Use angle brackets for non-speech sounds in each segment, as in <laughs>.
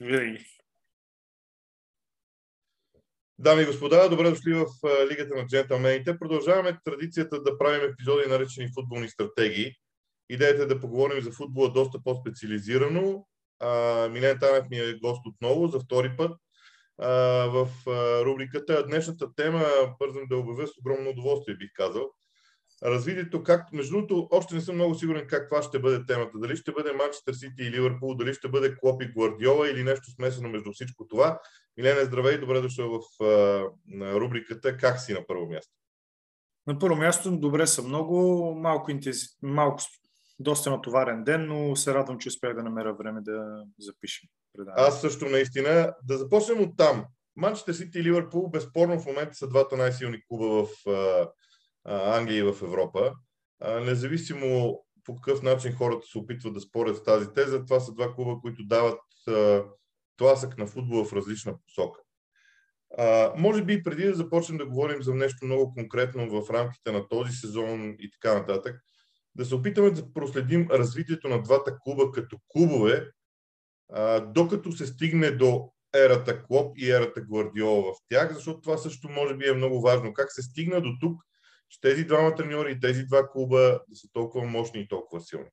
Винаги. Дами и господа, добре дошли в Лигата на джентълмените. Продължаваме традицията да правим епизоди наречени футболни стратегии. Идеята е да поговорим за футбола доста по-специализирано. Милен Танев ми е гост отново за втори път в рубриката. Днешната тема, бързам да обявя с огромно удоволствие, бих казал. Развитието, как, между другото, още не съм много сигурен каква ще бъде темата. Дали ще бъде Манчестър Сити и Ливърпул, дали ще бъде Клоп и Гвардиола или нещо смесено между всичко това. Милена, здравей, добре дошъл в а, рубриката Как си на първо място? На първо място добре съм много, малко, интензи... малко доста натоварен ден, но се радвам, че успях да намеря време да запишем. Предаване. Аз също наистина. Да започнем от там. Манчестър Сити и Ливърпул безспорно в момента са двата най-силни клуба в а, Англия и в Европа. Независимо по какъв начин хората се опитват да спорят с тази теза, това са два клуба, които дават тласък на футбола в различна посока. А, може би преди да започнем да говорим за нещо много конкретно в рамките на този сезон и така нататък, да се опитаме да проследим развитието на двата клуба като клубове, а, докато се стигне до ерата Клоп и ерата Гвардиола в тях, защото това също може би е много важно. Как се стигна до тук, че тези двама треньори и тези два клуба да са толкова мощни и толкова силни?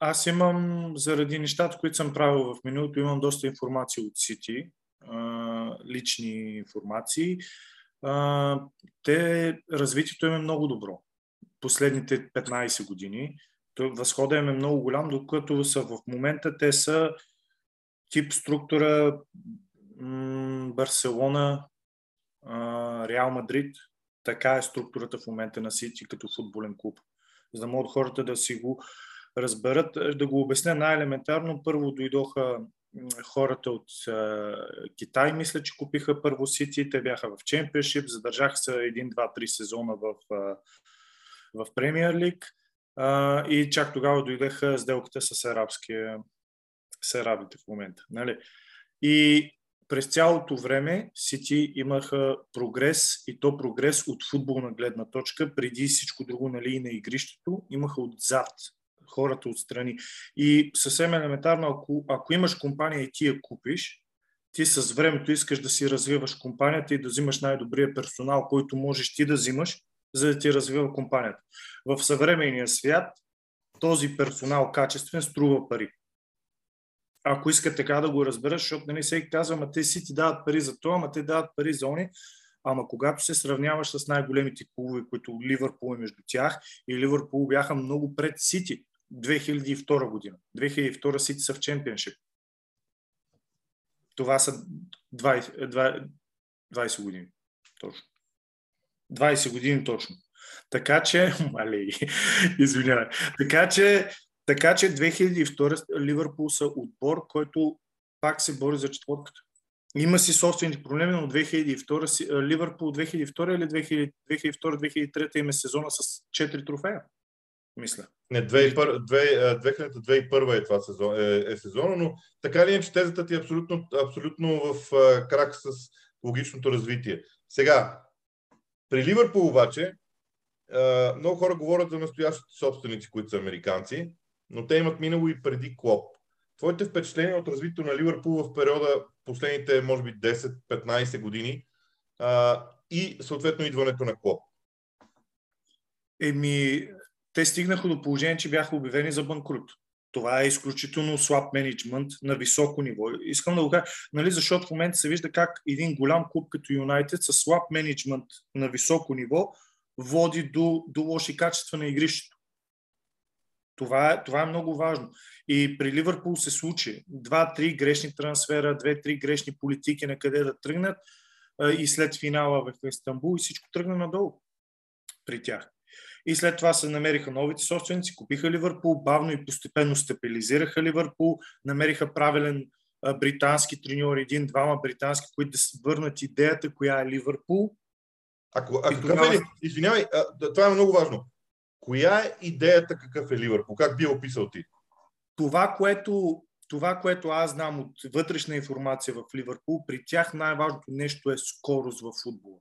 Аз имам, заради нещата, които съм правил в миналото, имам доста информация от Сити, лични информации. Те, развитието им е много добро последните 15 години. Възхода им е много голям, докато са в момента те са тип структура Барселона, Реал Мадрид. Така е структурата в момента на Сити като футболен клуб. За да могат хората да си го разберат, да го обясня най-елементарно. Първо дойдоха хората от Китай, мисля, че купиха първо Сити. Те бяха в Чемпионшип, задържаха се един, два, три сезона в в Премиер Лиг и чак тогава дойдеха сделката с, арабския, с арабите в момента. Нали? И през цялото време Сити имаха прогрес и то прогрес от футболна гледна точка, преди всичко друго нали, и на игрището, имаха отзад хората отстрани. И съвсем елементарно, ако, ако имаш компания и ти я купиш, ти с времето искаш да си развиваш компанията и да взимаш най-добрия персонал, който можеш ти да взимаш, за да ти развива компанията. В съвременния свят този персонал качествен струва пари. Ако иска така да го разбереш, защото нали всеки казва, ама те си ти дават пари за това, ама те дават пари за они, ама когато се сравняваш с най-големите клубове, които Ливърпул е между тях, и Ливърпул бяха много пред Сити 2002 година. 2002 Сити са в чемпионшип. Това са 20, 20, 20 години. Точно. 20 години точно. Така че, <laughs> малей, извинявай. Така че, така че 2002 Ливърпул са отбор, който пак се бори за четвъртката. Има си собствени проблеми, но 2002, Ливърпул 2002 или 2002-2003 има сезона с 4 трофея. Мисля. Не, 2001 е това сезон, е, е сезона, но така ли е, че тезата ти е абсолютно, абсолютно в крак с логичното развитие. Сега, при Ливърпул обаче, много хора говорят за настоящите собственици, които са американци, но те имат минало и преди Клоп. Твоите впечатления от развитието на Ливърпул в периода последните, може би, 10-15 години и съответно идването на Клоп? Еми, те стигнаха до положение, че бяха обявени за банкрут. Това е изключително слаб менеджмент на високо ниво. Искам да го кажа, нали, защото в момента се вижда как един голям клуб като Юнайтед с слаб менеджмент на високо ниво води до, до лоши качества на игрището. Това е, това е много важно. И при Ливърпул се случи два-три грешни трансфера, две-три грешни политики на къде да тръгнат и след финала в Истанбул и всичко тръгна надолу при тях. И след това се намериха новите собственици, купиха Ливърпул, бавно и постепенно стабилизираха Ливърпул, намериха правилен британски треньор, един-двама британски, които да върнат идеята, коя е Ливърпул. Ако, а какъв тогава... е, извинявай, това е много важно. Коя е идеята какъв е Ливърпул? Как би описал ти? Това, което, това, което аз знам от вътрешна информация в Ливърпул, при тях най-важното нещо е скорост в футбола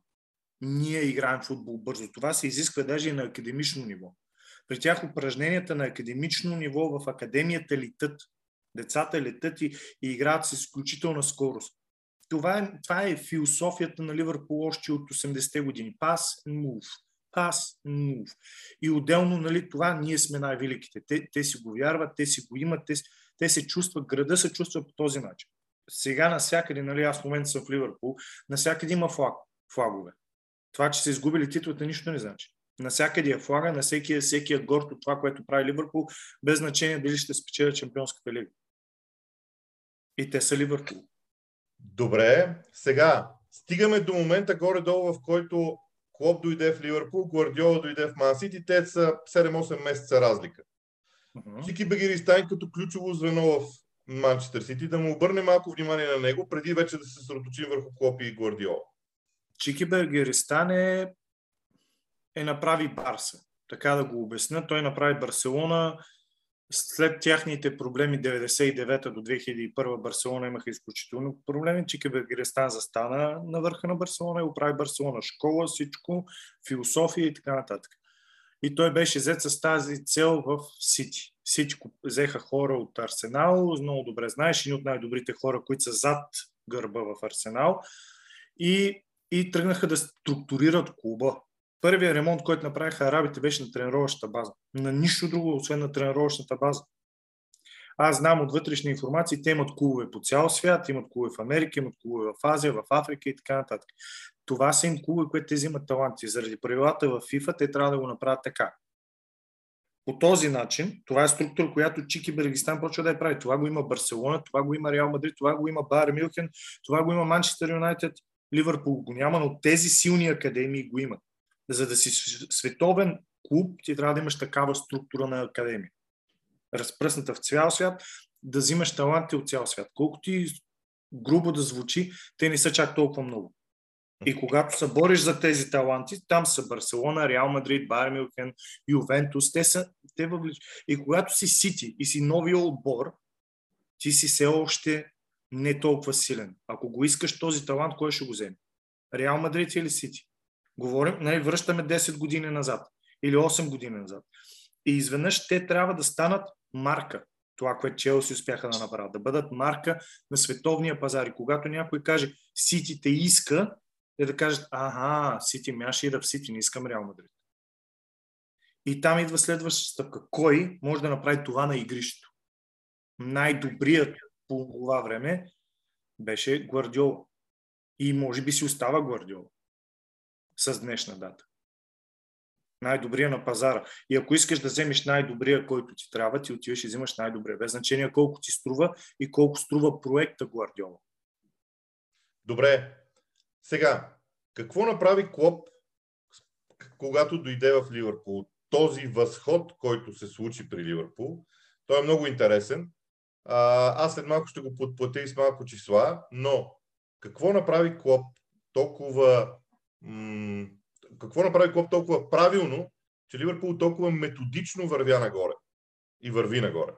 ние играем футбол бързо. Това се изисква даже и на академично ниво. При тях упражненията на академично ниво в академията летат. Децата летят и, и играят с изключителна скорост. Това е, това е философията на Ливърпул още от 80-те години. Пас, move. Пас, move. И отделно, нали, това ние сме най-великите. Те, те си го вярват, те си го имат, те, те се чувстват, града се чувства по този начин. Сега навсякъде, нали, аз в момента съм в Ливърпул, навсякъде има флаг, флагове. Това, че са изгубили титлата, нищо не значи. Насякъде е флага, на всеки, всеки е горд от това, което прави Ливърпул, без значение дали ще спечеля Чемпионската лига. И те са Ливърпул. Добре, сега стигаме до момента горе-долу, в който Клоп дойде в Ливърпул, Гвардиола дойде в Мансити, те са 7-8 месеца разлика. Uh-huh. Чики Бегиристайн като ключово звено в Манчестър Сити, да му обърне малко внимание на него, преди вече да се съсредоточим върху Клоп и Гвардиола. Чики Бергеристан е, е направи Барса. Така да го обясня. Той направи Барселона след тяхните проблеми 99 до 2001 Барселона имаха изключително проблеми. Чики Бергеристан застана на върха на Барселона и го прави Барселона. Школа, всичко, философия и така нататък. И той беше взет с тази цел в Сити. Сити взеха хора от Арсенал, много добре знаеш, един от най-добрите хора, които са зад гърба в Арсенал. И и тръгнаха да структурират клуба. Първият ремонт, който направиха арабите, беше на тренировъчната база. На нищо друго, освен на тренировъчната база. Аз знам от вътрешна информация, те имат клубове по цял свят, имат клубове в Америка, имат клубове в Азия, в Африка и така нататък. Това са им клубове, които те взимат таланти. Заради правилата в FIFA те трябва да го направят така. По този начин, това е структура, която Чики Бергистан почва да я прави. Това го има Барселона, това го има Реал Мадрид, това го има Байер Мюнхен, това го има Манчестър Юнайтед Ливърпул го няма, но тези силни академии го имат. За да си световен клуб, ти трябва да имаш такава структура на академия. Разпръсната в цял свят, да взимаш таланти от цял свят. Колкото ти грубо да звучи, те не са чак толкова много. И когато се бориш за тези таланти, там са Барселона, Реал Мадрид, Байер Мюнхен, Ювентус, те са, те въвлич... И когато си Сити и си новия отбор, ти си все още не толкова силен. Ако го искаш този талант, кой ще го вземе? Реал Мадрид или Сити? Говорим, нали, връщаме 10 години назад или 8 години назад. И изведнъж те трябва да станат марка. Това, което Челси успяха да направят. Да бъдат марка на световния пазар. И когато някой каже Сити те иска, те да кажат, ага, Сити ме аз да в Сити, не искам Реал Мадрид. И там идва следващата стъпка. Кой може да направи това на игрището? Най-добрият по това време беше Гвардиола. И може би си остава Гвардиола с днешна дата. Най-добрия на пазара. И ако искаш да вземеш най-добрия, който ти трябва, ти отиваш и взимаш най-добрия. Без значение колко ти струва и колко струва проекта Гвардиола. Добре. Сега, какво направи Клоп, когато дойде в Ливърпул? Този възход, който се случи при Ливърпул, той е много интересен. Аз след малко ще го подплатя и с малко числа, но какво направи Клоп толкова какво направи Клоп толкова правилно, че Ливърпул толкова методично вървя нагоре и върви нагоре?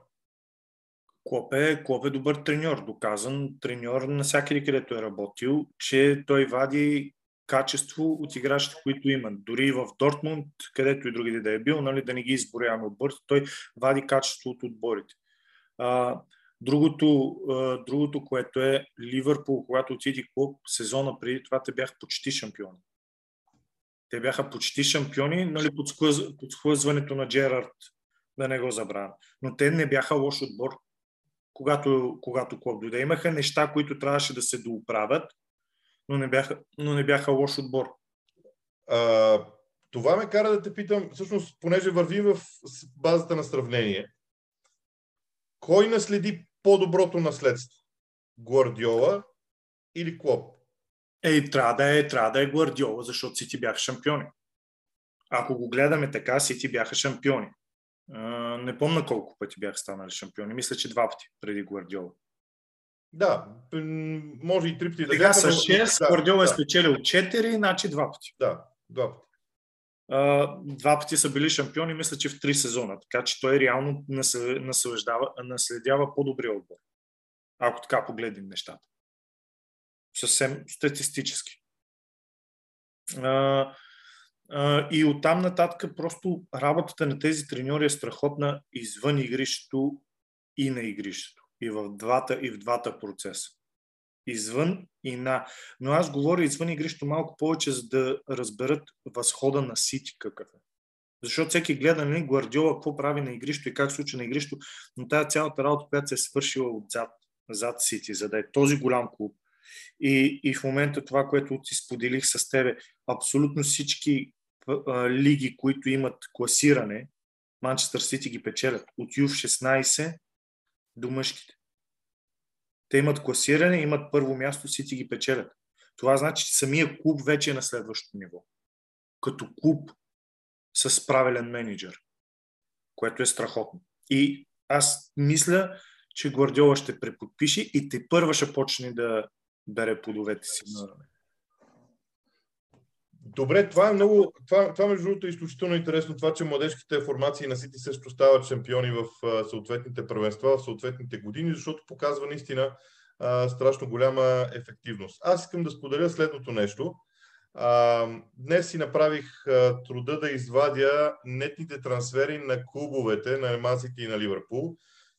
Клоп е, Клоп е добър треньор, доказан треньор навсякъде, където е работил, че той вади качество от играчите, които имат. Дори в Дортмунд, където и другите да е бил, нали, да не ги изборяваме отборите, той вади качество от отборите. А, другото, а, другото, което е Ливърпул, когато отиди клуб сезона преди това, те бяха почти шампиони. Те бяха почти шампиони, нали, под схлъзването на Джерард, да не го забравя. Но те не бяха лош отбор, когато, когато клуб дойде. Имаха неща, които трябваше да се доуправят, но не бяха, но не бяха лош отбор. А, това ме кара да те питам, всъщност, понеже вървим в базата на сравнение, кой наследи по-доброто наследство? Гвардиола или Клоп? Ей, трябва да е, трябва да е Гвардиола, защото Сити бяха шампиони. Ако го гледаме така, Сити бяха шампиони. не помна колко пъти бяха станали шампиони. Мисля, че два пъти преди Гвардиола. Да, може и три пъти. Сега да са 6, да, Гвардиола да. е спечелил 4, значи два пъти. Да, два пъти два пъти са били шампиони, мисля, че в три сезона. Така че той реално наследява, наследява по-добрия отбор. Ако така погледнем нещата. Съвсем статистически. А, а, и оттам нататък просто работата на тези треньори е страхотна извън игрището и на игрището. и в двата, и в двата процеса. Извън и на. Но аз говоря извън игрището малко повече, за да разберат възхода на Сити какъв е. Защото всеки гледа нали, Гвардиола какво прави на игрището и как случва на игрището, но тази цялата работа, която се е свършила отзад, зад Сити, за да е този голям клуб. И, и в момента това, което си споделих с тебе, абсолютно всички а, лиги, които имат класиране, Манчестър Сити ги печелят. От Юв 16 до мъжките. Те имат класиране, имат първо място, Сити ги печелят. Това значи, че самия клуб вече е на следващото ниво. Като клуб с правилен менеджер, което е страхотно. И аз мисля, че Гвардиола ще преподпише и те първа ще почне да бере плодовете си Добре, това е много. Това, това между другото е изключително интересно. Това, че младежките формации на Сити също стават шампиони в съответните първенства, в съответните години, защото показва наистина а, страшно голяма ефективност. Аз искам да споделя следното нещо. А, днес си направих а, труда да извадя нетните трансфери на клубовете на Емансити и на Ливърпул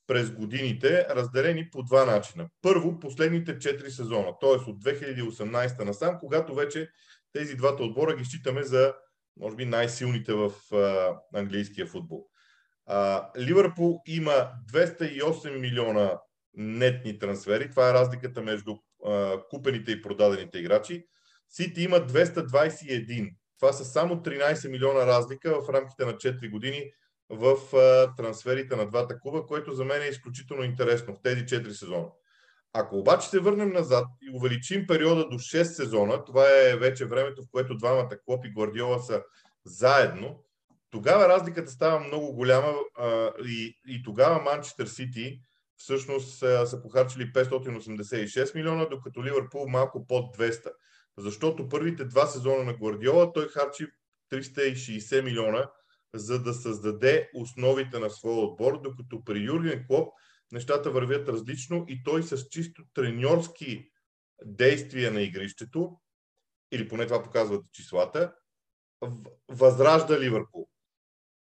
през годините, разделени по два начина. Първо, последните 4 сезона, т.е. от 2018 насам, когато вече тези двата отбора ги считаме за, може би, най-силните в а, английския футбол. А, Ливърпул има 208 милиона нетни трансфери. Това е разликата между а, купените и продадените играчи. Сити има 221. Това са само 13 милиона разлика в рамките на 4 години в а, трансферите на двата клуба, което за мен е изключително интересно в тези 4 сезона. Ако обаче се върнем назад и увеличим периода до 6 сезона, това е вече времето, в което двамата Клоп и Гвардиола са заедно, тогава разликата става много голяма а, и, и тогава Манчестър Сити всъщност са, са похарчили 586 милиона, докато Ливърпул малко под 200. Защото първите два сезона на Гвардиола той харчи 360 милиона, за да създаде основите на своя отбор, докато при Юрген Клоп нещата вървят различно и той с чисто треньорски действия на игрището, или поне това показват числата, възражда Ливърпул.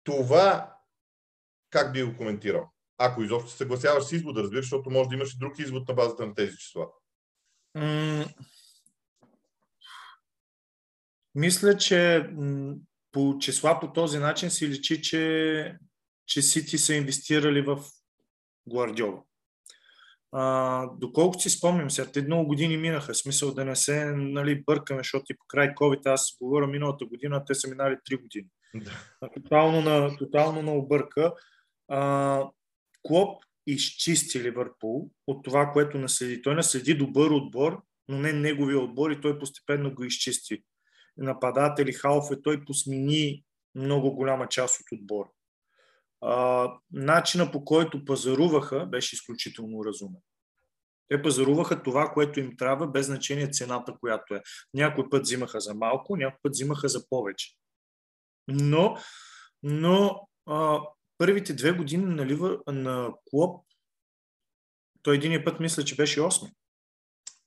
Това как би го коментирал? Ако изобщо се съгласяваш с извода, разбираш, защото може да имаш и друг извод на базата на тези числа. мисля, че по числа по този начин си личи, че, че Сити са инвестирали в Гвардиола. А, доколкото си спомням, сега те много години минаха, смисъл да не се нали, бъркаме, защото и по край COVID, аз говоря миналата година, те са минали 3 години. Да. Тотално, на, тотално на обърка. А, Клоп изчисти Ливърпул от това, което наследи. Той наследи добър отбор, но не неговия отбор и той постепенно го изчисти. Нападатели, халфе, той посмени много голяма част от отбора начина по който пазаруваха беше изключително разумен. Те пазаруваха това, което им трябва, без значение цената, която е. Някой път взимаха за малко, някой път взимаха за повече. Но, но а, първите две години на, Лива, на Клоп, той един път мисля, че беше 8.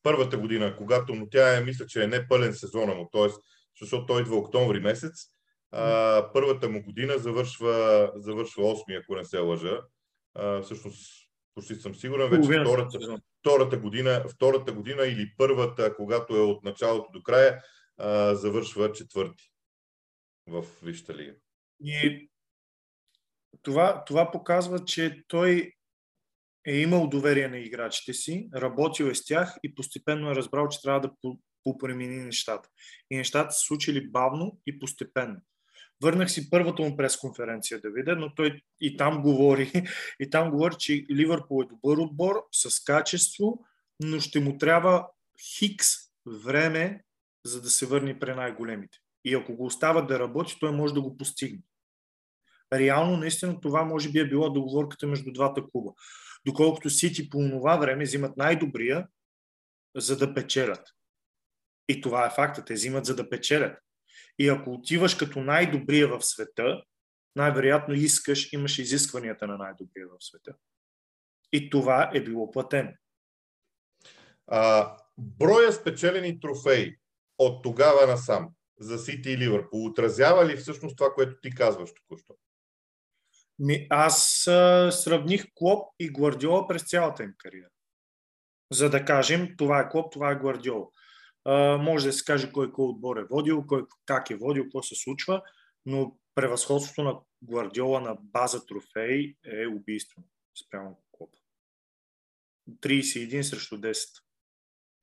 Първата година, когато, но тя е, мисля, че е не пълен сезона му, т.е. защото той идва октомври месец, а, първата му година завършва, завършва 8, ако не се лъжа. А, всъщност, почти съм сигурен, вече втората, втората, година, втората година или първата, когато е от началото до края, а, завършва четвърти в Висшата лига. И това, това показва, че той е имал доверие на играчите си, работил е с тях и постепенно е разбрал, че трябва да попремени нещата. И нещата се случили бавно и постепенно. Върнах си първата му пресконференция да видя, но той и там говори, <laughs> и там говори, че Ливърпул е добър отбор, с качество, но ще му трябва хикс време, за да се върне при най-големите. И ако го остават да работи, той може да го постигне. Реално, наистина, това може би е била договорката между двата клуба. Доколкото Сити по това време взимат най-добрия, за да печелят. И това е факта. Те взимат за да печелят. И ако отиваш като най-добрия в света, най-вероятно искаш, имаш изискванията на най-добрия в света. И това е било платено. А, броя спечелени трофеи от тогава насам за Сити и Ливърпул отразява ли всъщност това, което ти казваш току-що? Ми, аз а, сравних Клоп и Гвардиола през цялата им кариера. За да кажем, това е Клоп, това е Гвардиола. Може да се каже кой кой отбор е водил, кой как е водил, какво се случва, но превъзходството на Гвардиола на база трофей е убийствено спрямо Клоп. 31 срещу 10.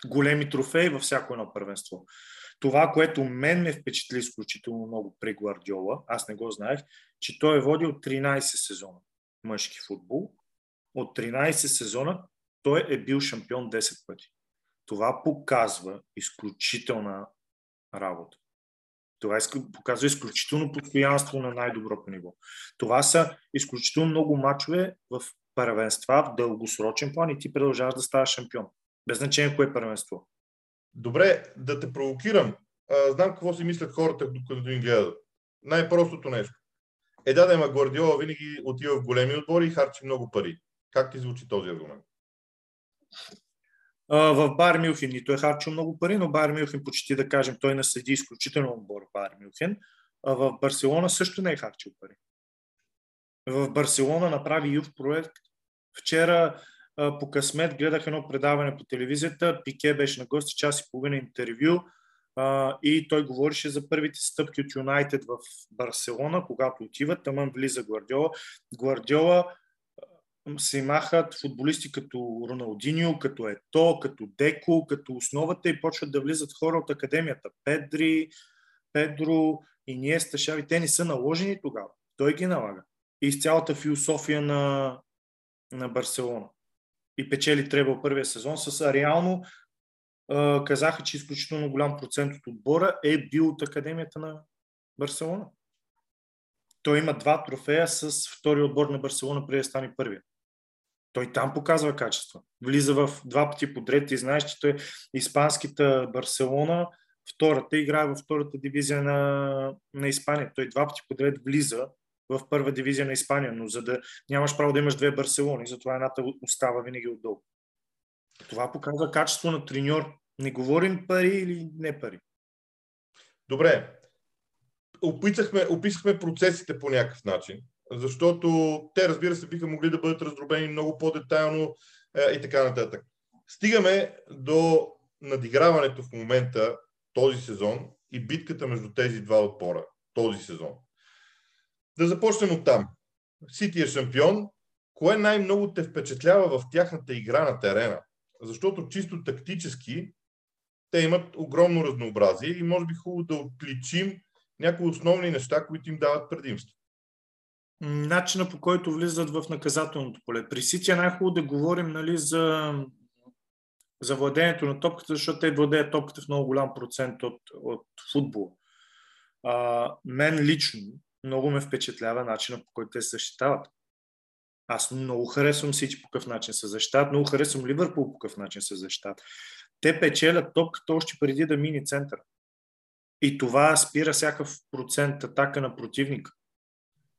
Големи трофеи във всяко едно първенство. Това, което мен ме впечатли изключително много при Гвардиола, аз не го знаех, че той е водил 13 сезона мъжки футбол. От 13 сезона той е бил шампион 10 пъти. Това показва изключителна работа. Това показва изключително постоянство на най-доброто ниво. Това са изключително много мачове в първенства в дългосрочен план и ти продължаваш да ставаш шампион. Без значение кое е първенство. Добре, да те провокирам. А, знам какво си мислят хората, докато ни гледат. Най-простото нещо. Е, да, да, Гвардиола винаги отива в големи отбори и харчи много пари. Как ти звучи този аргумент? В Бар Мюхен нито е харчил много пари, но Бар Мюхен почти да кажем, той наследи изключително отбор в Бар Мюхен. В Барселона също не е харчил пари. В Барселона направи юв проект. Вчера по късмет гледах едно предаване по телевизията. Пике беше на гости, час и половина интервю и той говореше за първите стъпки от Юнайтед в Барселона, когато отиват, тамън влиза Гвардиола. Гвардиола се махат футболисти като Роналдиньо, като Ето, като Деко, като основата и почват да влизат хора от академията. Педри, Педро, и ние Шави, те не са наложени тогава. Той ги налага. И с цялата философия на, на Барселона. И печели Требъл първия сезон с реално казаха, че изключително голям процент от отбора е бил от Академията на Барселона. Той има два трофея с втори отбор на Барселона преди да стане първия. Той там показва качества. Влиза в два пъти подред и знаеш, че той е испанската Барселона, втората играе във втората дивизия на, на Испания. Той два пъти подред влиза в първа дивизия на Испания, но за да нямаш право да имаш две Барселони, затова едната остава винаги отдолу. Това показва качество на треньор. Не говорим пари или не пари. Добре. Описахме, описахме процесите по някакъв начин, защото те, разбира се, биха могли да бъдат раздробени много по-детайлно е, и така нататък. Стигаме до надиграването в момента този сезон и битката между тези два отбора този сезон. Да започнем от там. Сити е шампион. Кое най-много те впечатлява в тяхната игра на терена? Защото чисто тактически те имат огромно разнообразие и може би хубаво да отличим някои основни неща, които им дават предимство. Начина по който влизат в наказателното поле. При Сити е най-хубаво да говорим нали, за, за владението на топката, защото те владеят топката в много голям процент от, от футбола. А, мен лично много ме впечатлява начина по който те се защитават. Аз много харесвам Сити по какъв начин се защитават, много харесвам Ливърпул по какъв начин се защитават. Те печелят топката още преди да мини център. И това спира всякакъв процент атака на противника.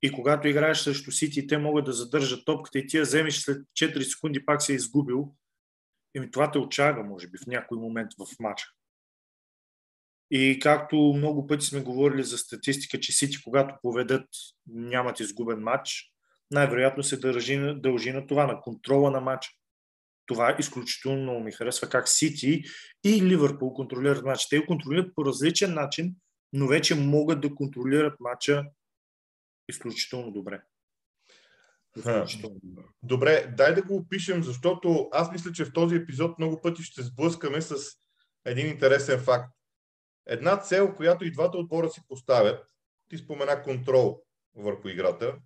И когато играеш срещу Сити, те могат да задържат топката и ти я вземеш след 4 секунди, пак се е изгубил. И това те отчага, може би, в някой момент в матча. И както много пъти сме говорили за статистика, че Сити, когато поведат, нямат изгубен матч, най-вероятно се дължи, дължи на това, на контрола на матча. Това изключително много ми харесва как Сити и Ливърпул контролират матча. Те го контролират по различен начин, но вече могат да контролират матча изключително добре. Изключително добре. Добре, дай да го опишем, защото аз мисля, че в този епизод много пъти ще сблъскаме с един интересен факт. Една цел, която и двата отбора си поставят, ти спомена контрол върху играта,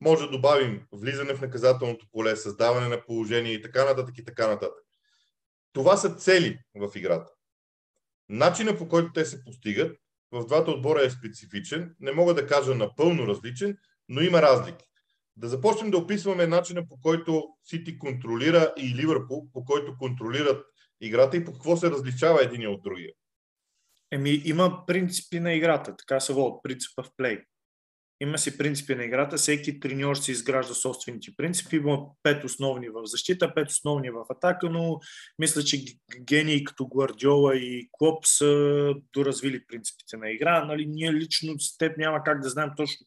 може да добавим влизане в наказателното поле, създаване на положение и така нататък и така нататък. Това са цели в играта. Начина по който те се постигат в двата отбора е специфичен. Не мога да кажа напълно различен, но има разлики. Да започнем да описваме начина по който Сити контролира и Ливърпул, по който контролират играта и по какво се различава един от другия. Еми, има принципи на играта, така се водят, принципа в плей. Има си принципи на играта, всеки треньор си изгражда собствените принципи, има пет основни в защита, пет основни в атака, но мисля, че гении като Гвардиола и Клоп са доразвили принципите на игра. Нали, ние лично с теб няма как да знаем точно,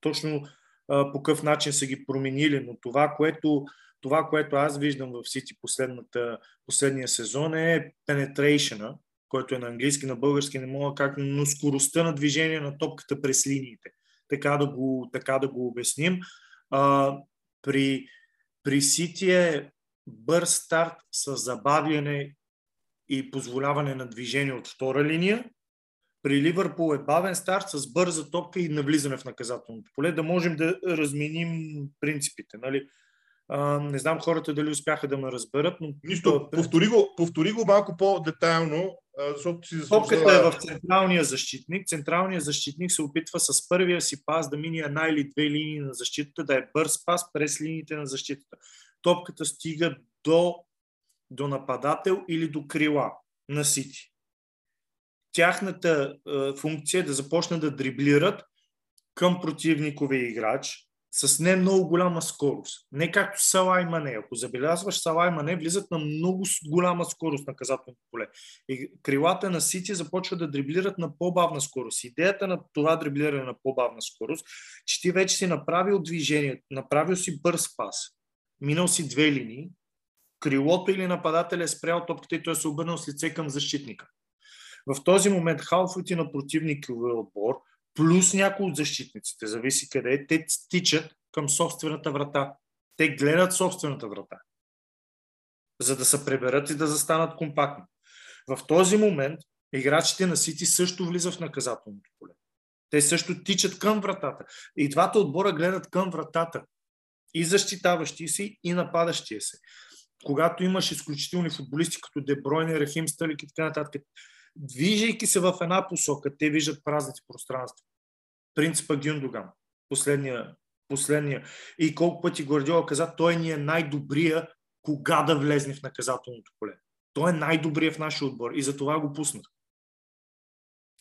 точно по какъв начин са ги променили, но това, което, това, което аз виждам в Сити последната, последния сезон е penetration който е на английски, на български не мога как, но скоростта на движение на топката през линиите. Така да го, така да го обясним. А, при, при Сити е бърз старт с забавяне и позволяване на движение от втора линия. При Ливърпул е бавен старт с бърза топка и навлизане в наказателното поле, да можем да разменим принципите. Нали? А, не знам хората дали успяха да ме разберат, но... Нищо, повтори го, повтори го малко по-детайлно, защото си заслужава... Топката е в централния защитник. Централният защитник се опитва с първия си пас да мине една или две линии на защитата, да е бърз пас през линиите на защитата. Топката стига до, до нападател или до крила на Сити. Тяхната е, функция е да започнат да дриблират към противниковия играч, с не много голяма скорост. Не както Сала и Мане. Ако забелязваш, Сала и Мане влизат на много голяма скорост на казателното поле. И крилата на Сити започват да дриблират на по-бавна скорост. Идеята на това дриблиране на по-бавна скорост, че ти вече си направил движение, направил си бърз пас, минал си две линии, крилото или нападателя е спрял топката и той се обърнал с лице към защитника. В този момент халфовете на противниковия отбор – плюс някои от защитниците, зависи къде те стичат към собствената врата. Те гледат собствената врата, за да се преберат и да застанат компактно. В този момент играчите на Сити също влизат в наказателното поле. Те също тичат към вратата. И двата отбора гледат към вратата. И защитаващия се, и нападащия се. Когато имаш изключителни футболисти, като Дебройне, Рахим Стълик и така нататък, движейки се в една посока, те виждат празните пространства. Принципа Гюндоган, последния, последния. И колко пъти Гвардиола каза, той ни е най-добрия кога да влезне в наказателното поле. Той е най-добрия в нашия отбор и за това го пуснах.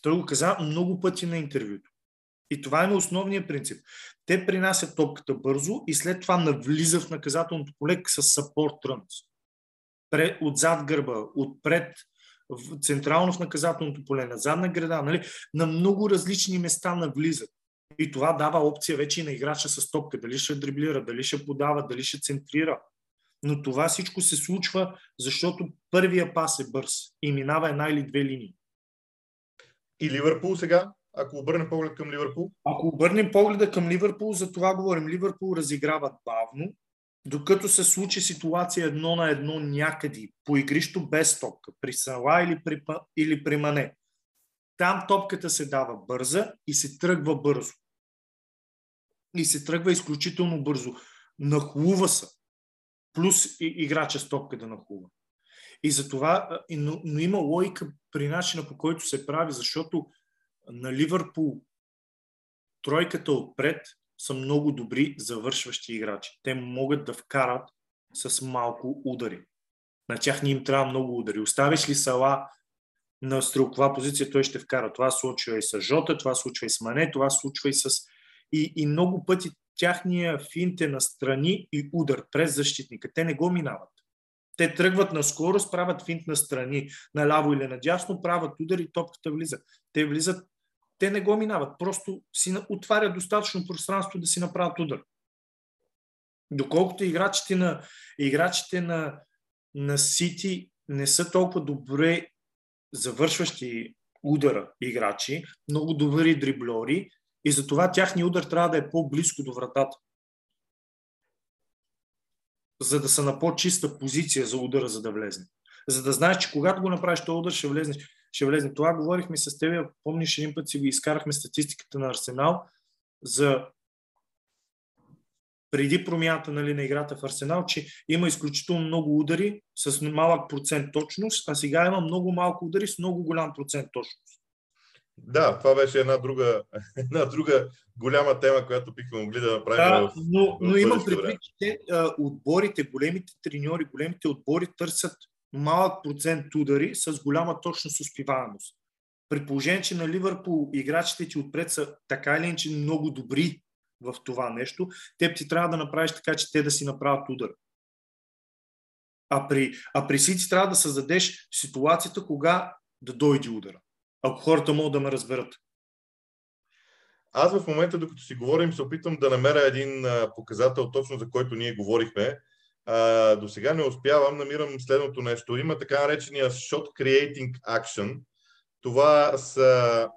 Той го каза много пъти на интервюто. И това е на основния принцип. Те принасят топката бързо и след това навлиза в наказателното поле с support runs. Отзад гърба, отпред в, централно в наказателното поле, на задна града, нали, на много различни места навлизат. И това дава опция вече и на играча с топка, дали ще дриблира, дали ще подава, дали ще центрира. Но това всичко се случва, защото първия пас е бърз и минава една или две линии. И Ливърпул сега? Ако обърнем поглед към Ливърпул? Ако обърнем погледа към Ливърпул, за това говорим. Ливърпул разиграва бавно, докато се случи ситуация едно на едно някъде, по игрищо без топка, при Сала или при, или при Мане. Там топката се дава бърза и се тръгва бързо. И се тръгва изключително бързо. Нахлува се. Плюс играча с топка да нахлува. И затова, но, но има логика при начина по който се прави, защото на Ливърпул тройката отпред са много добри завършващи играчи. Те могат да вкарат с малко удари. На тях не им трябва много удари. Оставиш ли Сала на стрелкова позиция, той ще вкара. Това случва и с Жота, това случва и с Мане, това случва и с... И, и много пъти тяхния финт е на страни и удар през защитника. Те не го минават. Те тръгват на скорост, правят финт на страни, наляво или надясно, правят удар и топката влиза. Те влизат те не го минават. Просто си отварят достатъчно пространство да си направят удар. Доколкото играчите на, играчите на, на Сити не са толкова добре завършващи удара играчи, много добри дриблери и затова тяхният удар трябва да е по-близко до вратата. За да са на по-чиста позиция за удара, за да влезне. За да знаеш, че когато го направиш този удар, ще влезнеш ще влезне. Това говорихме с теб, помниш един път си го изкарахме статистиката на Арсенал за преди промяната нали, на играта в Арсенал, че има изключително много удари с малък процент точност, а сега има много малко удари с много голям процент точност. Да, това беше една друга, <laughs> една друга голяма тема, която бихме могли да направим. Да, в, но, но имам предвид, че отборите, големите треньори, големите отбори търсят малък процент удари с голяма точност успеваемост. При положение, че на Ливърпул играчите ти отпред са така или иначе много добри в това нещо, теб ти трябва да направиш така, че те да си направят удар. А при, а при Сити трябва да създадеш ситуацията, кога да дойде удара. Ако хората могат да ме разберат. аз в момента, докато си говорим, се опитвам да намеря един показател, точно за който ние говорихме. До сега не успявам, намирам следното нещо. Има така наречения Shot Creating Action. Това са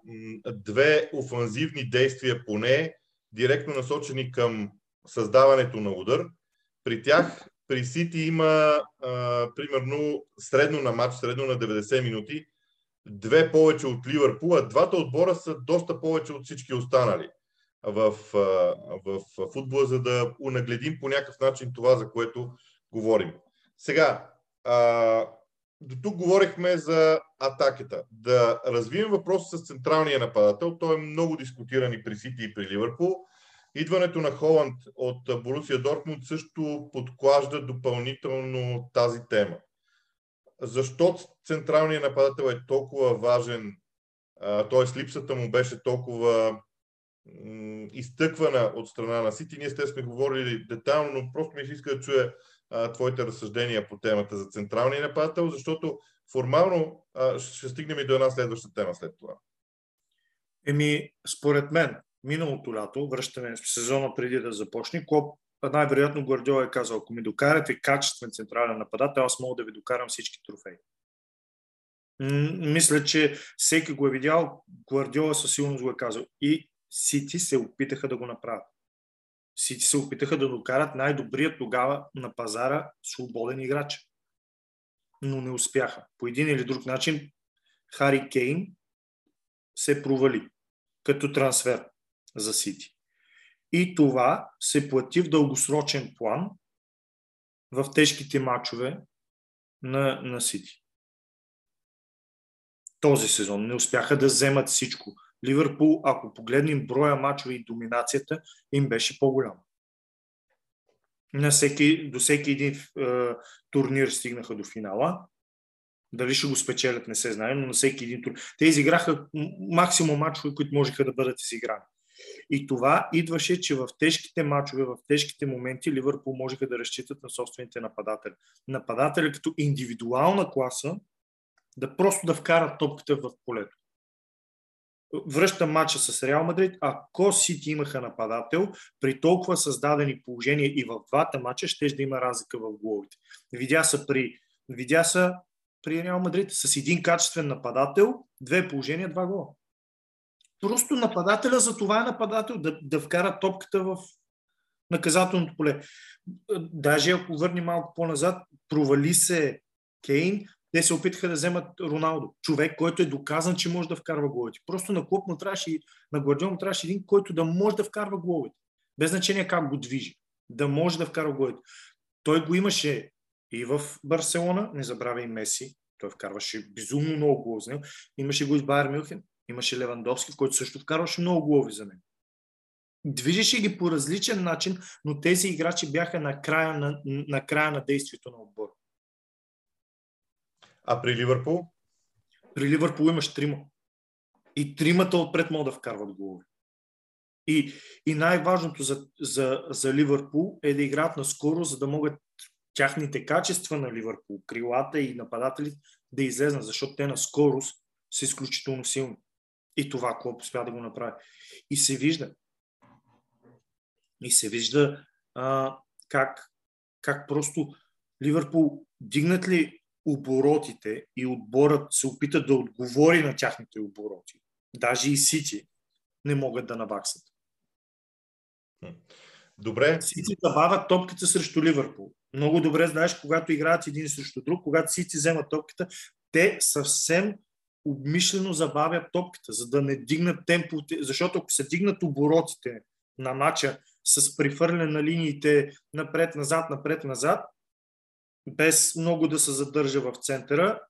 две офанзивни действия поне, директно насочени към създаването на удар. При тях, при Сити има а, примерно средно на матч, средно на 90 минути, две повече от Ливърпул, а двата отбора са доста повече от всички останали в, в футбола, за да унагледим по някакъв начин това, за което говорим. Сега, а, до тук говорихме за атаката. Да развием въпроса с централния нападател. Той е много дискутиран и при Сити и при Ливърпул. Идването на Холанд от Борусия Дортмунд също подклажда допълнително тази тема. Защо централният нападател е толкова важен, т.е. липсата му беше толкова изтъквана от страна на Сити. Ние сте сме говорили детайлно, но просто ми се иска да чуя а, твоите разсъждения по темата за централния нападател, защото формално а, ще стигнем и до една следваща тема след това. Еми, според мен, миналото лято, връщаме в сезона преди да започне, Клоп най-вероятно Гвардиола е казал, ако ми докарате качествен централен нападател, аз мога да ви докарам всички трофеи. Мисля, че всеки го е видял, Гвардиола със сигурност го е казал. И Сити се опитаха да го направят. Сити се опитаха да докарат най-добрият тогава на пазара свободен играч. Но не успяха. По един или друг начин Хари Кейн се провали като трансфер за Сити. И това се плати в дългосрочен план в тежките матчове на, на Сити. Този сезон не успяха да вземат всичко. Ливърпул, ако погледнем броя мачове и доминацията, им беше по-голяма. На всеки, до всеки един е, турнир стигнаха до финала. Дали ще го спечелят, не се знае, но на всеки един турнир. Те изиграха максимум мачове, които можеха да бъдат изиграни. И това идваше, че в тежките мачове, в тежките моменти Ливърпул можеха да разчитат на собствените нападатели. Нападатели като индивидуална класа да просто да вкарат топката в полето. Връщам матча с Реал Мадрид. Ако Сити имаха нападател, при толкова създадени положения и в двата матча ще да има разлика в головите. Видя са при, видя са при Реал Мадрид с един качествен нападател, две положения, два гола. Просто нападателя за това е нападател, да, да вкара топката в наказателното поле. Даже ако върни малко по-назад, провали се Кейн, те се опитаха да вземат Роналдо. Човек, който е доказан, че може да вкарва головете. Просто на клуб му трябваше, на Гвардиол му трябваше един, който да може да вкарва головете. Без значение как го движи. Да може да вкарва головете. Той го имаше и в Барселона, не забравяй Меси, той вкарваше безумно много голове за него. Имаше го и Байер Мюнхен, имаше Левандовски, който също вкарваше много голови за него. Движеше ги по различен начин, но тези играчи бяха на края на, на, края на действието на отбора. А при Ливърпул? При Ливърпул имаш трима. И тримата отпред могат да вкарват голови. И, и най-важното за, за, за Ливърпул е да играят на скоро, за да могат тяхните качества на Ливърпул, крилата и нападателите да излезнат, защото те на скорост са изключително силни. И това Клоп успя да го направи. И се вижда. И се вижда а, как, как просто Ливърпул дигнат ли оборотите и отборът се опита да отговори на тяхните обороти. Даже и Сити не могат да наваксат. Добре. Сити забавят топката срещу Ливърпул. Много добре знаеш, когато играят един срещу друг, когато Сити вземат топката, те съвсем обмишлено забавят топката, за да не дигнат темпо, защото ако се дигнат оборотите на матча с прифърляне на линиите напред-назад, напред-назад, без много да се задържа в центъра,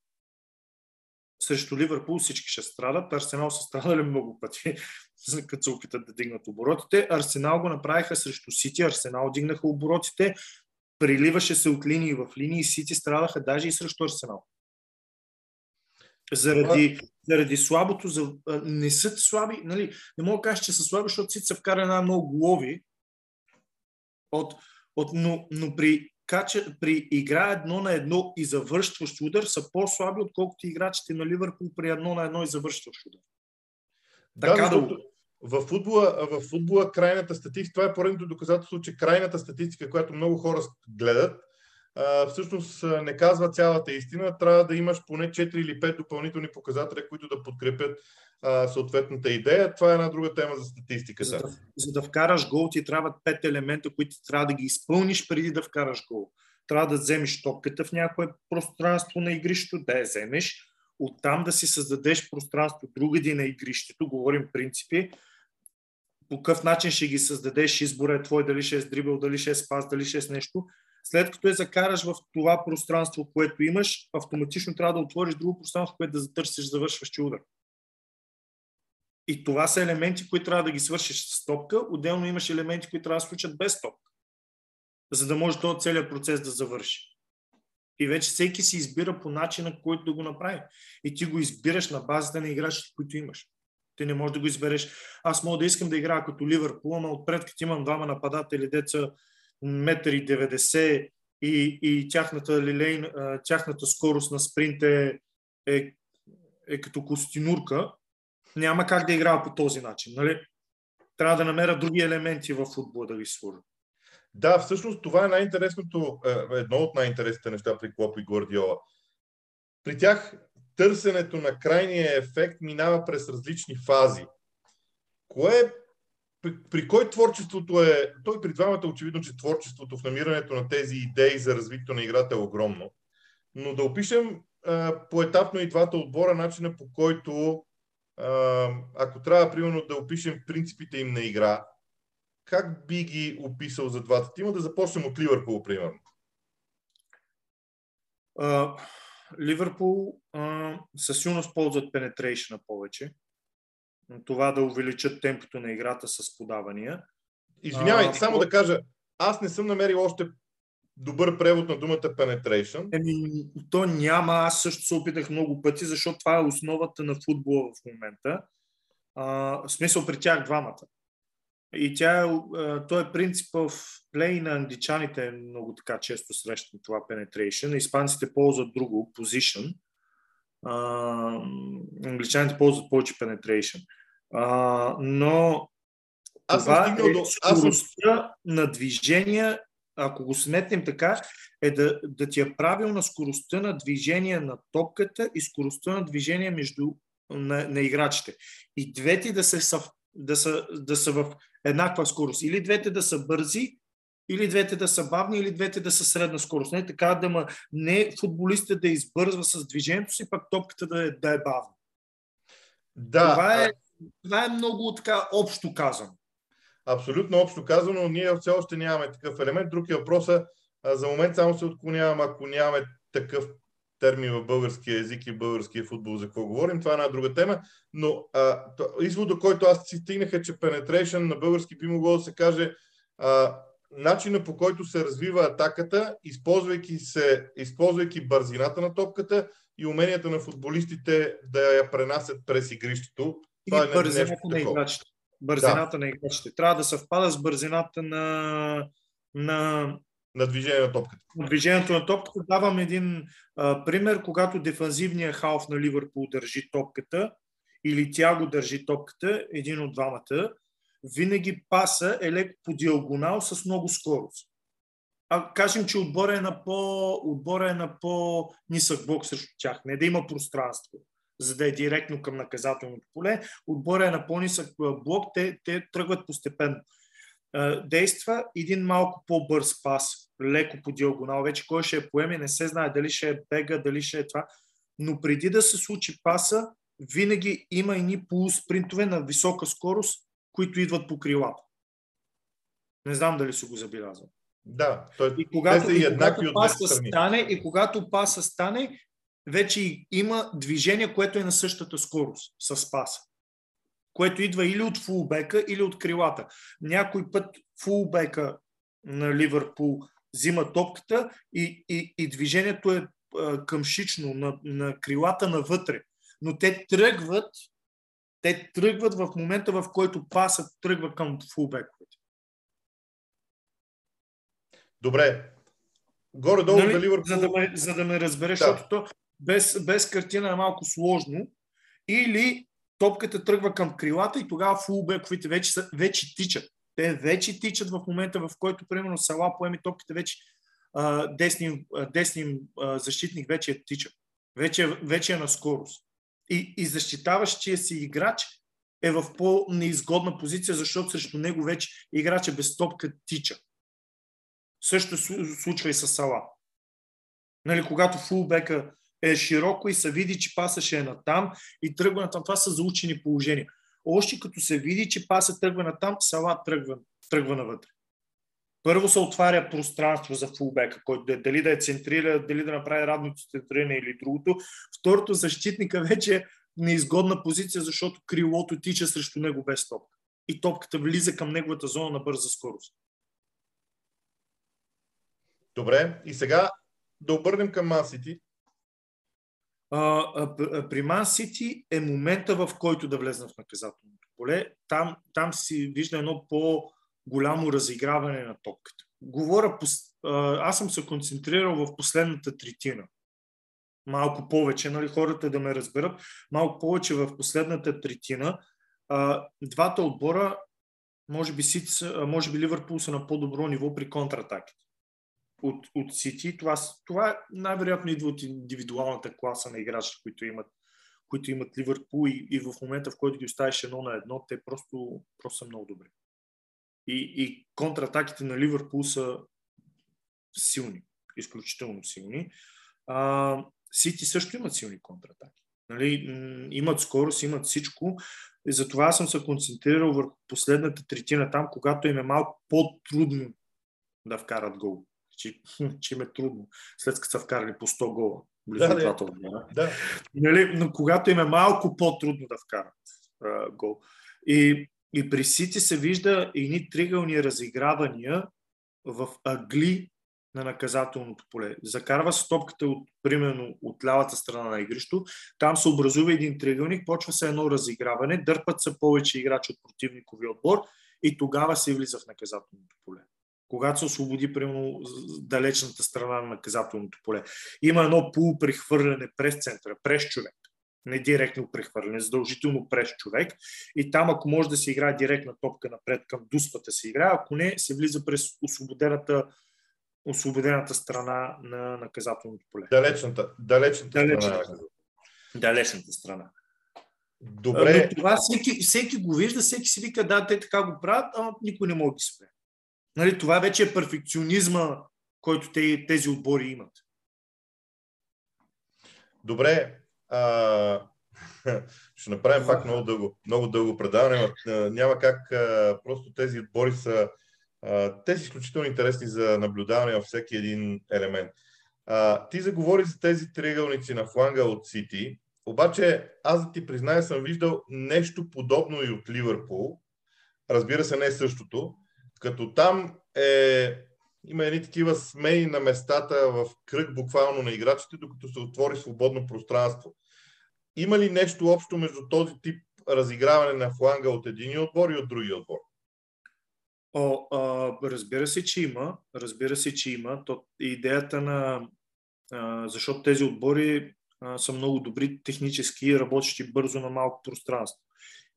срещу Ливърпул всички ще страдат. Арсенал са страдали много пъти, <laughs> като се опитат да дигнат оборотите. Арсенал го направиха срещу Сити, Арсенал дигнаха оборотите, приливаше се от линии в линии, Сити страдаха даже и срещу Арсенал. Заради, заради слабото, за, не са слаби, нали, не мога да кажа, че са слаби, защото Сити са вкара една много голови, от, от, но, но при кача, при игра едно на едно и завършващ удар са по-слаби, отколкото играчите на Ливърпул при едно на едно и завършващ удар. Така да, защото, в футбола, в футбола крайната статистика, това е поредното доказателство, че крайната статистика, която много хора гледат, всъщност не казва цялата истина. Трябва да имаш поне 4 или 5 допълнителни показателя, които да подкрепят съответната идея. Това е една друга тема за статистиката. За да, за да вкараш гол, ти трябват 5 елемента, които трябва да ги изпълниш преди да вкараш гол. Трябва да вземеш топката в някое пространство на игрището, да я вземеш, оттам да си създадеш пространство другади на игрището, говорим принципи, по какъв начин ще ги създадеш, избора е твой, дали ще е с дрибъл, дали ще е с пас, дали ще е с нещо. След като я закараш в това пространство, което имаш, автоматично трябва да отвориш друго пространство, което да затърсиш завършващи удар. И това са елементи, които трябва да ги свършиш с топка. Отделно имаш елементи, които трябва да случат без топка, за да може този целият процес да завърши. И вече всеки си избира по начина, който да го направи. И ти го избираш на базата на играчите, които имаш. Ти не можеш да го избереш. Аз мога да искам да играя като Ливърпул, ама отпред, като имам двама нападатели, деца 1,90 и, и тяхната, лилейн, тяхната скорост на спринт е, е, е като костинурка, няма как да играя по този начин. Нали? Трябва да намеря други елементи в футбола да ги сложа. Да, всъщност това е най-интересното, е, едно от най-интересните неща при Клоп и Гвардиола. При тях търсенето на крайния ефект минава през различни фази. Кое при, при кой творчеството е... Той при двамата очевидно, че творчеството в намирането на тези идеи за развитието на играта е огромно. Но да опишем поетапно и двата отбора, начина по който, ако трябва, примерно, да опишем принципите им на игра, как би ги описал за двата тима? Да започнем от Ливърпул, примерно. Ливърпул със силност ползват пенетрейшна повече. Това да увеличат темпото на играта с подавания. Извинявай, а, само да кажа, аз не съм намерил още добър превод на думата penetration. Еми, то няма, аз също се опитах много пъти, защото това е основата на футбола в момента. А, в смисъл при тях двамата. И тя е, той е принцип в плей на англичаните е много така често срещан това penetration. Испанците ползват друго, position. А, англичаните ползват повече penetration. А, но аз това е до... скоростта на движение, ако го сметнем така, е да, да ти е правилна скоростта на движение на топката и скоростта на движение между на, на играчите. И двете да, се, да, са, да са в еднаква скорост. Или двете да са бързи, или двете да са бавни, или двете да са средна скорост. Не така да ма, не футболистът да избързва с движението си, пак топката да е, да е бавна. Да. Това е, това е много така общо казано. Абсолютно общо казано, ние все още нямаме такъв елемент. Друг е въпроса, за момент само се отклонявам, ако нямаме такъв термин в българския език и българския футбол, за какво говорим. Това е една друга тема. Но а, извода, който аз си стигнах е, че penetration на български би могло да се каже а, начина по който се развива атаката, използвайки, се, използвайки бързината на топката и уменията на футболистите да я пренасят през игрището. Това и е бързината на играчите. Бързината да. на играчите. Трябва да съвпада с бързината на, на на движение на топката. На движението на топката давам един а, пример, когато дефанзивният халф на Ливърпул държи топката или тя го държи топката, един от двамата, винаги паса е леко по диагонал с много скорост. А кажем, че отбора е на, по, отбора е на по-нисък блок срещу тях, не да има пространство, за да е директно към наказателното поле. Отбора е на по-нисък блок, те, те тръгват постепенно. Действа един малко по-бърз пас, леко по диагонал. Вече кой ще е поеме, не се знае дали ще е бега, дали ще е това. Но преди да се случи паса, винаги има ни полуспринтове на висока скорост, които идват по крилата. Не знам дали си го забелязвам. Да, той, и когато, и когато паса стане, и когато паса стане, вече има движение, което е на същата скорост с паса. Което идва или от фулбека, или от крилата. Някой път фулбека на Ливърпул взима топката и, и, и движението е къмшично на, на крилата навътре. Но те тръгват, те тръгват в момента, в който пасът тръгва към фулбековете. Добре. Горе-долу нали, за Ливърпул... За да ме, за да ме разбереш, да. защото то без, без картина е малко сложно. Или топката тръгва към крилата и тогава фулбековите вече, са, вече тичат. Те вече тичат в момента, в който, примерно, Сала поеми топката, вече десни, десни защитник вече е тича. Вече, вече е на скорост. И, и защитаващия си играч е в по-неизгодна позиция, защото срещу него вече играча без топка тича. Също случва и с Сала. Нали, когато фулбека е широко и се види, че паса ще е натам и тръгва натам. Това са заучени положения. Още като се види, че паса тръгва натам, Сала тръгва, тръгва навътре. Първо се отваря пространство за фулбека, който е, дали да е центрира, дали да направи радното центриране или другото. Второто, защитника вече е неизгодна позиция, защото крилото тича срещу него без топка. И топката влиза към неговата зона на бърза скорост. Добре, и сега да обърнем към Ман Сити. При Ман Сити е момента, в който да влезна в наказателното поле. Там, там си вижда едно по-голямо разиграване на топката. Говоря, аз съм се концентрирал в последната третина. Малко повече, нали, хората да ме разберат, малко повече в последната третина. Двата отбора, може би, Сити, може би Ливърпул са на по-добро ниво при контратаките от, от Сити. Това, това най-вероятно идва от индивидуалната класа на играчите, които имат, които имат Ливърпул и, и в момента, в който ги оставиш едно на едно, те просто, просто са много добри. И, и контратаките на Ливърпул са силни, изключително силни. А, Сити също имат силни контратаки. Нали, имат скорост, имат всичко. И затова съм се концентрирал върху последната третина там, когато им е малко по-трудно да вкарат гол че, че им е трудно, след като са вкарали по 100 гола. Близо да, да. Да. Нали, но когато им е малко по-трудно да вкарат а, гол. И, и при Сити се вижда едни тригълни разигравания в агли на наказателното поле. Закарва се топката от, примерно, от лявата страна на игрището, там се образува един триъгълник, почва се едно разиграване, дърпат се повече играчи от противниковия отбор и тогава се влиза в наказателното поле когато се освободи, примерно, далечната страна на наказателното поле. Има едно полупрехвърляне през центъра, през човек. Не директно прехвърляне, задължително през човек. И там, ако може да се играе директна топка напред към дуспата се играе, ако не, се влиза през освободената освободената страна на наказателното поле. Далечната, далечната, далечната страна. Далечната страна. Добре. Но това всеки, всеки го вижда, всеки си вика, да, те така го правят, а никой не може да спре. Нали, това вече е перфекционизма, който те, тези отбори имат. Добре. А, <laughs> ще направим пак много дълго, много дълго предаване. Няма как. Просто тези отбори са. А, те са изключително интересни за наблюдаване във всеки един елемент. А, ти заговори за тези триъгълници на фланга от Сити, обаче аз да ти призная съм виждал нещо подобно и от Ливърпул. Разбира се, не е същото, като там е, има едни такива смени на местата в кръг буквално на играчите, докато се отвори свободно пространство. Има ли нещо общо между този тип разиграване на фланга от един отбор и от другия отбор? О, а, разбира се, че има. Разбира се, че има. То, идеята на... А, защото тези отбори а, са много добри технически, работещи бързо на малко пространство.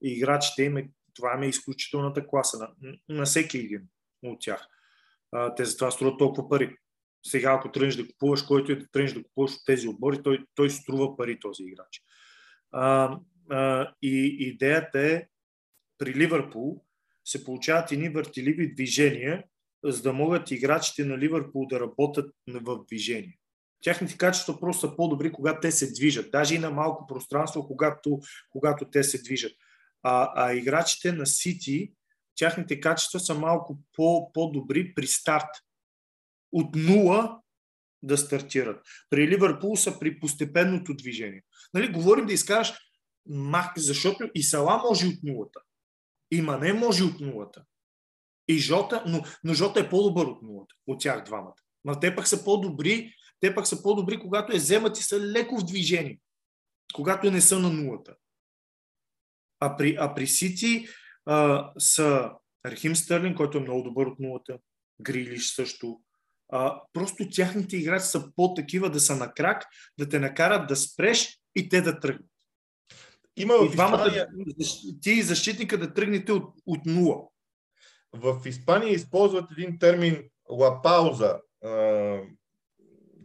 И играчите им е това е изключителната класа на, на всеки един от тях. А, те затова струват толкова пари. Сега, ако тръгнеш да купуваш, който е да тръгнеш да купуваш от тези отбори, той, той струва пари този играч. А, а, и идеята е при Ливърпул се получават едни въртеливи движения, за да могат играчите на Ливърпул да работят в движение. Тяхните качества просто са по-добри, когато те се движат. Даже и на малко пространство, когато, когато те се движат. А, а играчите на Сити, тяхните качества са малко по, по-добри при старт. От нула да стартират. При Ливърпул са при постепенното движение. Нали, говорим да изкажеш мах, защото и Сала може от нулата. И Мане може от нулата. И Жота, но, но Жота е по-добър от нулата, от тях двамата. Но те пък са по-добри, те пък са по-добри, когато е вземат и са леко в движение. Когато не са на нулата. А при, а при Сити а, са Рахим Стърлин, който е много добър от нулата, Грилиш също. А, просто тяхните играчи са по-такива да са на крак, да те накарат да спреш и те да тръгнат. Има И в Испания, ти и защитника да тръгнете от, от нула. в Испания използват един термин лапауза.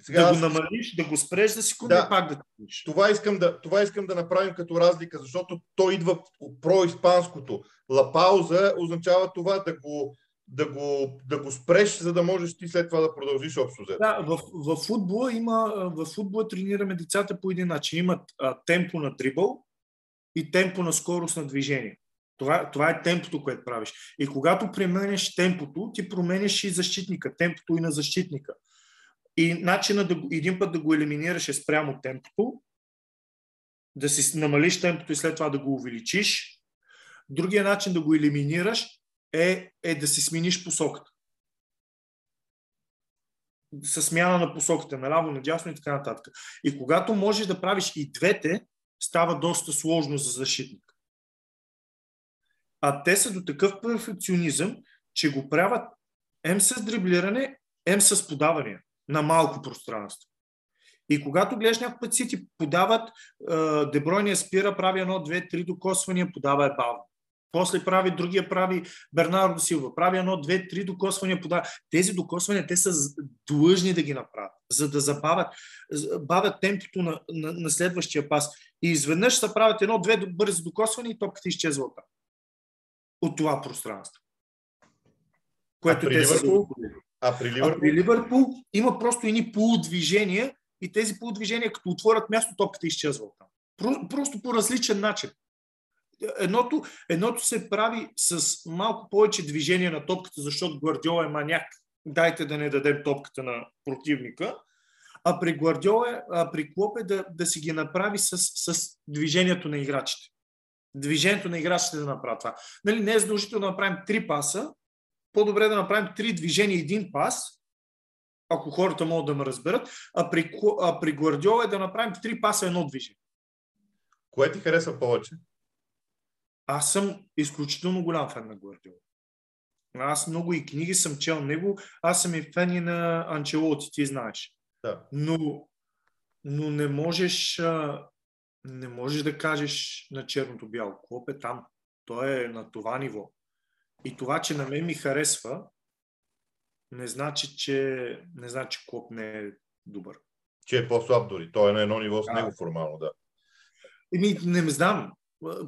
Сега да аз- го намалиш, да го спреш за секунда Да. и пак да тръгнеш. това искам, да, това искам да направим като разлика, защото то идва от про-испанското. Лапауза означава това да го, да, го, да го спреш, за да можеш ти след това да продължиш общо взето. Да, в, в, футбола има, в футбола тренираме децата по един начин. Имат а, темпо на дрибъл и темпо на скорост на движение. Това, това е темпото, което правиш. И когато променеш темпото, ти променеш и защитника, темпото и на защитника. И начина да, един път да го елиминираш е спрямо темпото, да си намалиш темпото и след това да го увеличиш. Другия начин да го елиминираш е, е да си смениш посоката. С смяна на посоката, наляво, надясно и така нататък. И когато можеш да правиш и двете, става доста сложно за защитник. А те са до такъв перфекционизъм, че го правят ем с дриблиране, ем с подавания на малко пространство. И когато гледаш някой път си ти подават, Дебройния спира, прави едно, две, три докосвания, подава е бавно. После прави, другия прави Бернардо Силва, прави едно, две, три докосвания, подава. Тези докосвания, те са длъжни да ги направят, за да забавят, бавят темпото на, на, на следващия пас. И изведнъж се правят едно, две бързи докосвания и топката изчезва от това пространство. Което те са Ливърпул? А при А Ливърпул? при Ливърпул има просто едни полудвижения и тези полудвижения, като отворят място, топката изчезва там. Про, просто по различен начин. Едното, едното се прави с малко повече движение на топката, защото Гвардиола е маняк. Дайте да не дадем топката на противника. А при Гвардиола, а при Клоп е да, да си ги направи с, с движението на играчите. Движението на играчите да направи това. Нали, не е задължително да направим три паса, по-добре да направим три движения един пас, ако хората могат да ме разберат, а при, а при Гвардиола е да направим три паса едно движение. Кое ти харесва повече? Аз съм изключително голям фен на Гвардиола. Аз много и книги съм чел него. Аз съм и фен и на Анчелоти, ти знаеш. Да. Но, но не можеш не можеш да кажеш на черното бяло. Клоп е там. Той е на това ниво. И това, че на мен ми харесва, не значи, че, не значи, че Клоп не е добър. Че е по-слаб дори. Той е на едно ниво с него формално, да. Еми, не ме знам.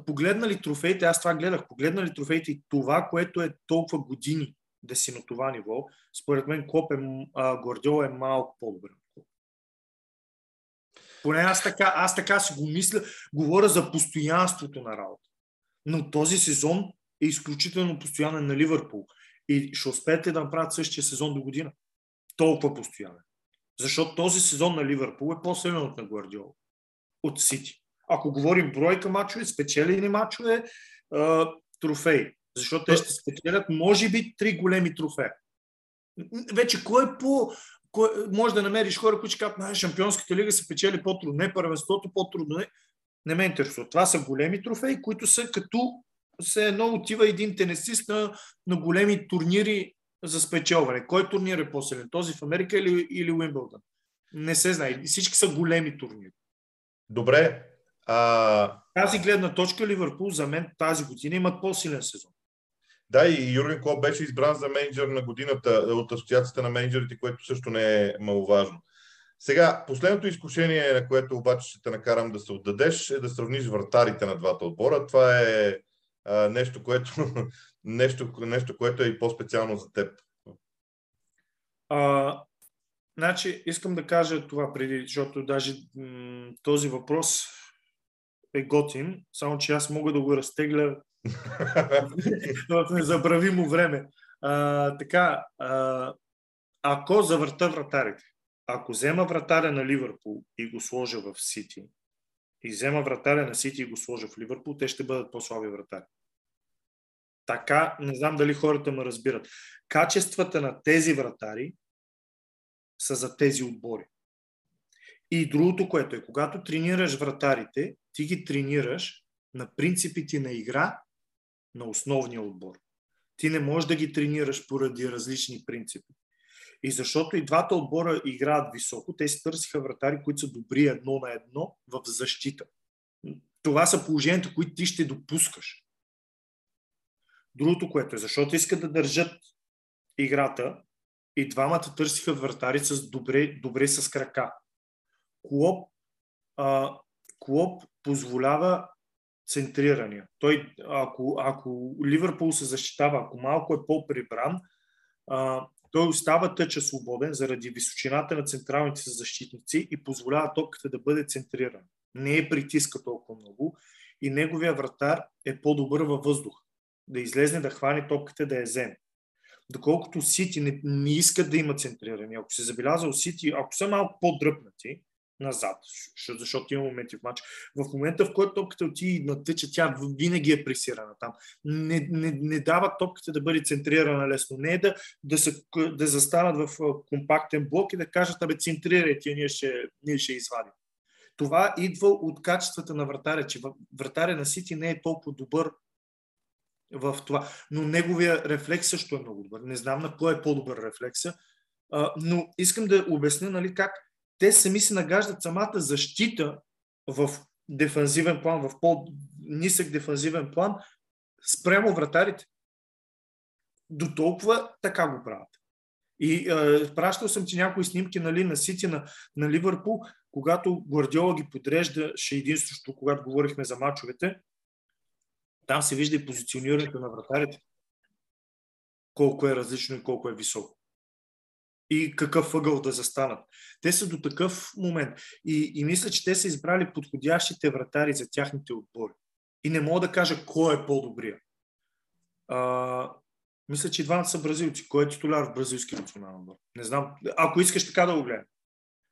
Погледна ли трофеите, аз това гледах, погледна ли трофеите и това, което е толкова години да си на това ниво, според мен Клоп е, а, Гвардиола е малко по-добър. Поне аз така, аз така си го мисля, говоря за постоянството на работа. Но този сезон е изключително постоянен на Ливърпул. И ще успеят ли да направят същия сезон до година? Толкова постоянен. Защото този сезон на Ливърпул е по-силен от на Гвардиола. От Сити. Ако говорим бройка мачове, спечелени мачове, трофеи. Защото те ще спечелят, може би, три големи трофея. Вече кой е по... Кой, може да намериш хора, които ще кажат, най Шампионската лига се печели по-трудно, не първенството по-трудно. Не, не ме интересува. Това са големи трофеи, които са като се едно отива един тенесист на, на големи турнири за спечелване. Кой турнир е по-силен? Този в Америка или, или Уимбълдън? Не се знае. Всички са големи турнири. Добре. А, Тази гледна точка Ливърпул за мен тази година имат по-силен сезон. да, и Юрген Клоп беше избран за менеджер на годината от Асоциацията на менеджерите, което също не е маловажно. Сега, последното изкушение, на което обаче ще те накарам да се отдадеш, е да сравниш вратарите на двата отбора. Това е а, нещо, което, <laughs> нещо, нещо, което е и по-специално за теб. А, значи, искам да кажа това преди, защото даже м- този въпрос е готин, само че аз мога да го разтегля <laughs> в незабравимо време. А, така, а, ако завърта вратарите, ако взема вратаря на Ливърпул и го сложа в Сити, и взема вратаря на Сити и го сложа в Ливърпул, те ще бъдат по-слаби вратари. Така, не знам дали хората ме разбират. Качествата на тези вратари са за тези отбори. И другото, което е, когато тренираш вратарите, ти ги тренираш на принципите на игра на основния отбор. Ти не можеш да ги тренираш поради различни принципи. И защото и двата отбора играят високо, те си търсиха вратари, които са добри едно на едно в защита. Това са положенията, които ти ще допускаш. Другото, което е, защото искат да държат играта и двамата търсиха вратари с добре, добре с крака. Клоп, а, Клоп позволява центрирания. Той, ако, ако Ливърпул се защитава, ако малко е по-прибран, а, той остава тъча свободен заради височината на централните защитници и позволява топката да бъде центрирана. Не е притиска толкова много и неговия вратар е по-добър във въздух. Да излезне, да хване топката, да я вземе. Доколкото Сити не, не искат да има центриране. Ако се забелязал Сити, ако са малко по-дръпнати, назад, защото има моменти в матч. В момента, в който топката отиде и натъча, тя винаги е пресирана там. Не, не, не дава топката да бъде центрирана лесно. Не е да, да, се, да застанат в компактен блок и да кажат, абе, центрирайте, ние ще, ние ще извадим. Това идва от качествата на вратаря, че вратаря на Сити не е толкова добър в това. Но неговия рефлекс също е много добър. Не знам на кой е по-добър рефлекса, но искам да обясня нали, как те сами се нагаждат самата защита в дефанзивен план, в по-нисък дефанзивен план, спрямо вратарите. До толкова така го правят. И е, пращал съм ти някои снимки нали, на Сити, на, на Ливърпул, когато Гвардиола ги подреждаше единството, когато говорихме за мачовете, там се вижда и позиционирането на вратарите. Колко е различно и колко е високо и какъв ъгъл да застанат. Те са до такъв момент. И, и мисля, че те са избрали подходящите вратари за тяхните отбори. И не мога да кажа кой е по-добрия. А, мисля, че двамата са бразилци. Кой е титуляр в бразилски национален отбор? Не знам. Ако искаш така да го гледам.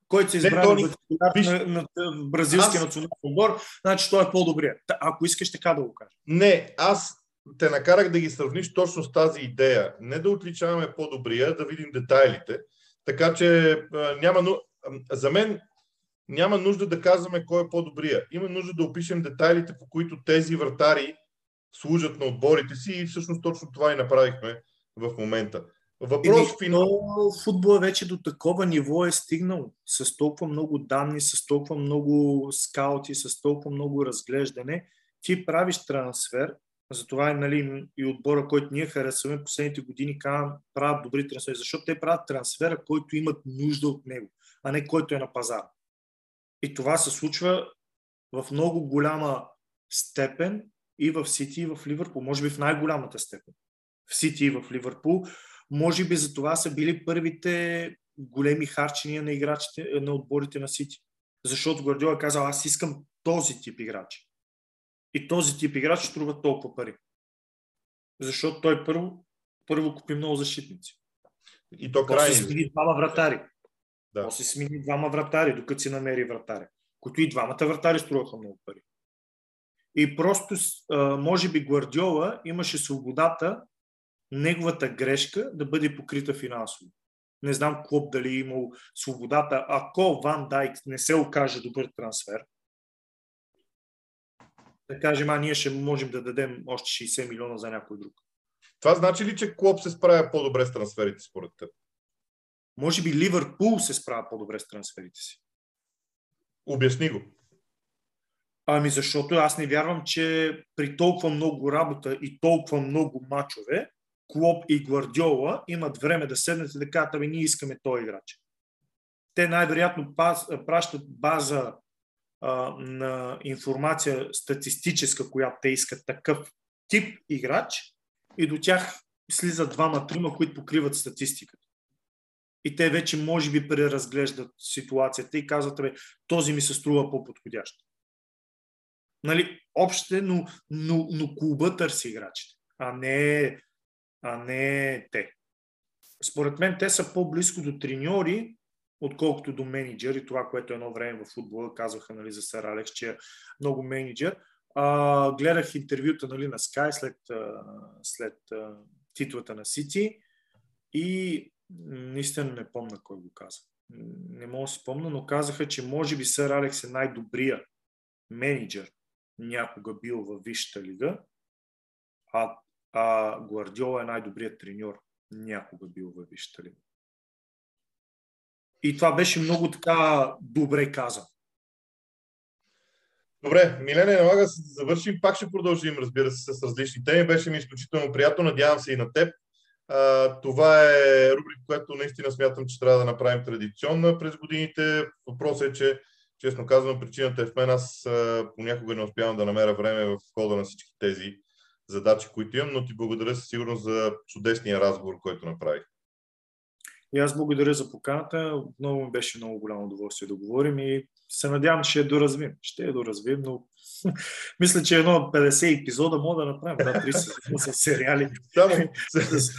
Който се избрал на, на, на бразилския аз... национален отбор, значи той е по-добрия. Ако искаш така да го кажа. Не, аз те накарах да ги сравниш точно с тази идея. Не да отличаваме по-добрия, да видим детайлите. Така че няма, за мен няма нужда да казваме кой е по-добрия. Има нужда да опишем детайлите, по които тези вратари служат на отборите си и всъщност точно това и направихме в момента. Въпрос Еми, финал. Футбола вече до такова ниво е стигнал с толкова много данни, с толкова много скаути, с толкова много разглеждане. Ти правиш трансфер затова нали, и отбора, който ние харесваме последните години, правят добри трансфери, защото те правят трансфера, който имат нужда от него, а не който е на пазара. И това се случва в много голяма степен и в Сити, и в Ливърпул. Може би в най-голямата степен. В Сити и в Ливърпул. Може би за това са били първите големи харчения на играчите, на отборите на Сити. Защото Гвардиола е казал, аз искам този тип играчи. И този тип играч ще струва толкова пари. Защото той първо, първо купи много защитници. И то край. После смени двама вратари. Да. После смени двама вратари, докато си намери вратари. Които и двамата вратари струваха много пари. И просто, може би, Гвардиола имаше свободата неговата грешка да бъде покрита финансово. Не знам Клоп дали е имал свободата, ако Ван Дайк не се окаже добър трансфер, да кажем, а ние ще можем да дадем още 60 милиона за някой друг. Това значи ли, че Клоп се справя по-добре с трансферите, според теб? Може би Ливърпул се справя по-добре с трансферите си. Обясни го. Ами защото аз не вярвам, че при толкова много работа и толкова много мачове, Клоп и Гвардиола имат време да седнат и да кажат, ами ние искаме този играч. Те най-вероятно пращат база а, на информация статистическа, която те искат такъв тип играч и до тях слизат двама-трима, които покриват статистиката. И те вече може би преразглеждат ситуацията и казват, бе, този ми се струва по-подходящ. Нали, общите, но, но, но клуба търси играчите, а не, а не те. Според мен те са по-близко до треньори, отколкото до менеджер и това, което едно време в футбола казваха нали, за Сър Алекс, че е много менеджер. А, гледах интервюта нали, на Sky след, след титлата на Сити и наистина не помня кой го каза. Не мога да си помня, но казаха, че може би Сър Алекс е най-добрия менеджер някога бил във Висшата лига, а, а Гвардиола е най-добрият треньор някога бил във лига. И това беше много така добре казано. Добре, Милене, налага да завършим. Пак ще продължим, разбира се, с различни теми. Беше ми изключително приятно. Надявам се и на теб. А, това е рубрика, която наистина смятам, че трябва да направим традиционна през годините. Въпросът е, че честно казвам, причината е в мен. Аз а, понякога не успявам да намеря време в хода на всички тези задачи, които имам, но ти благодаря със сигурност за чудесния разговор, който направих. И аз благодаря за поканата. Отново ми беше много голямо удоволствие да говорим и се надявам, че я доразвим. Ще я доразвим, но <laughs> мисля, че едно от 50 епизода мога да направим. Да, 30 с <laughs> сериали. Само... <laughs>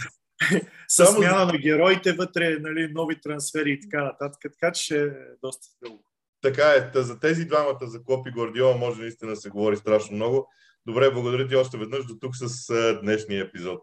с смяна на героите вътре, нали, нови трансфери и така нататък. Така че ще е доста дълго. Така е. За тези двамата, за Клоп и Гвардиола, може наистина да се говори страшно много. Добре, благодаря ти още веднъж до тук с днешния епизод.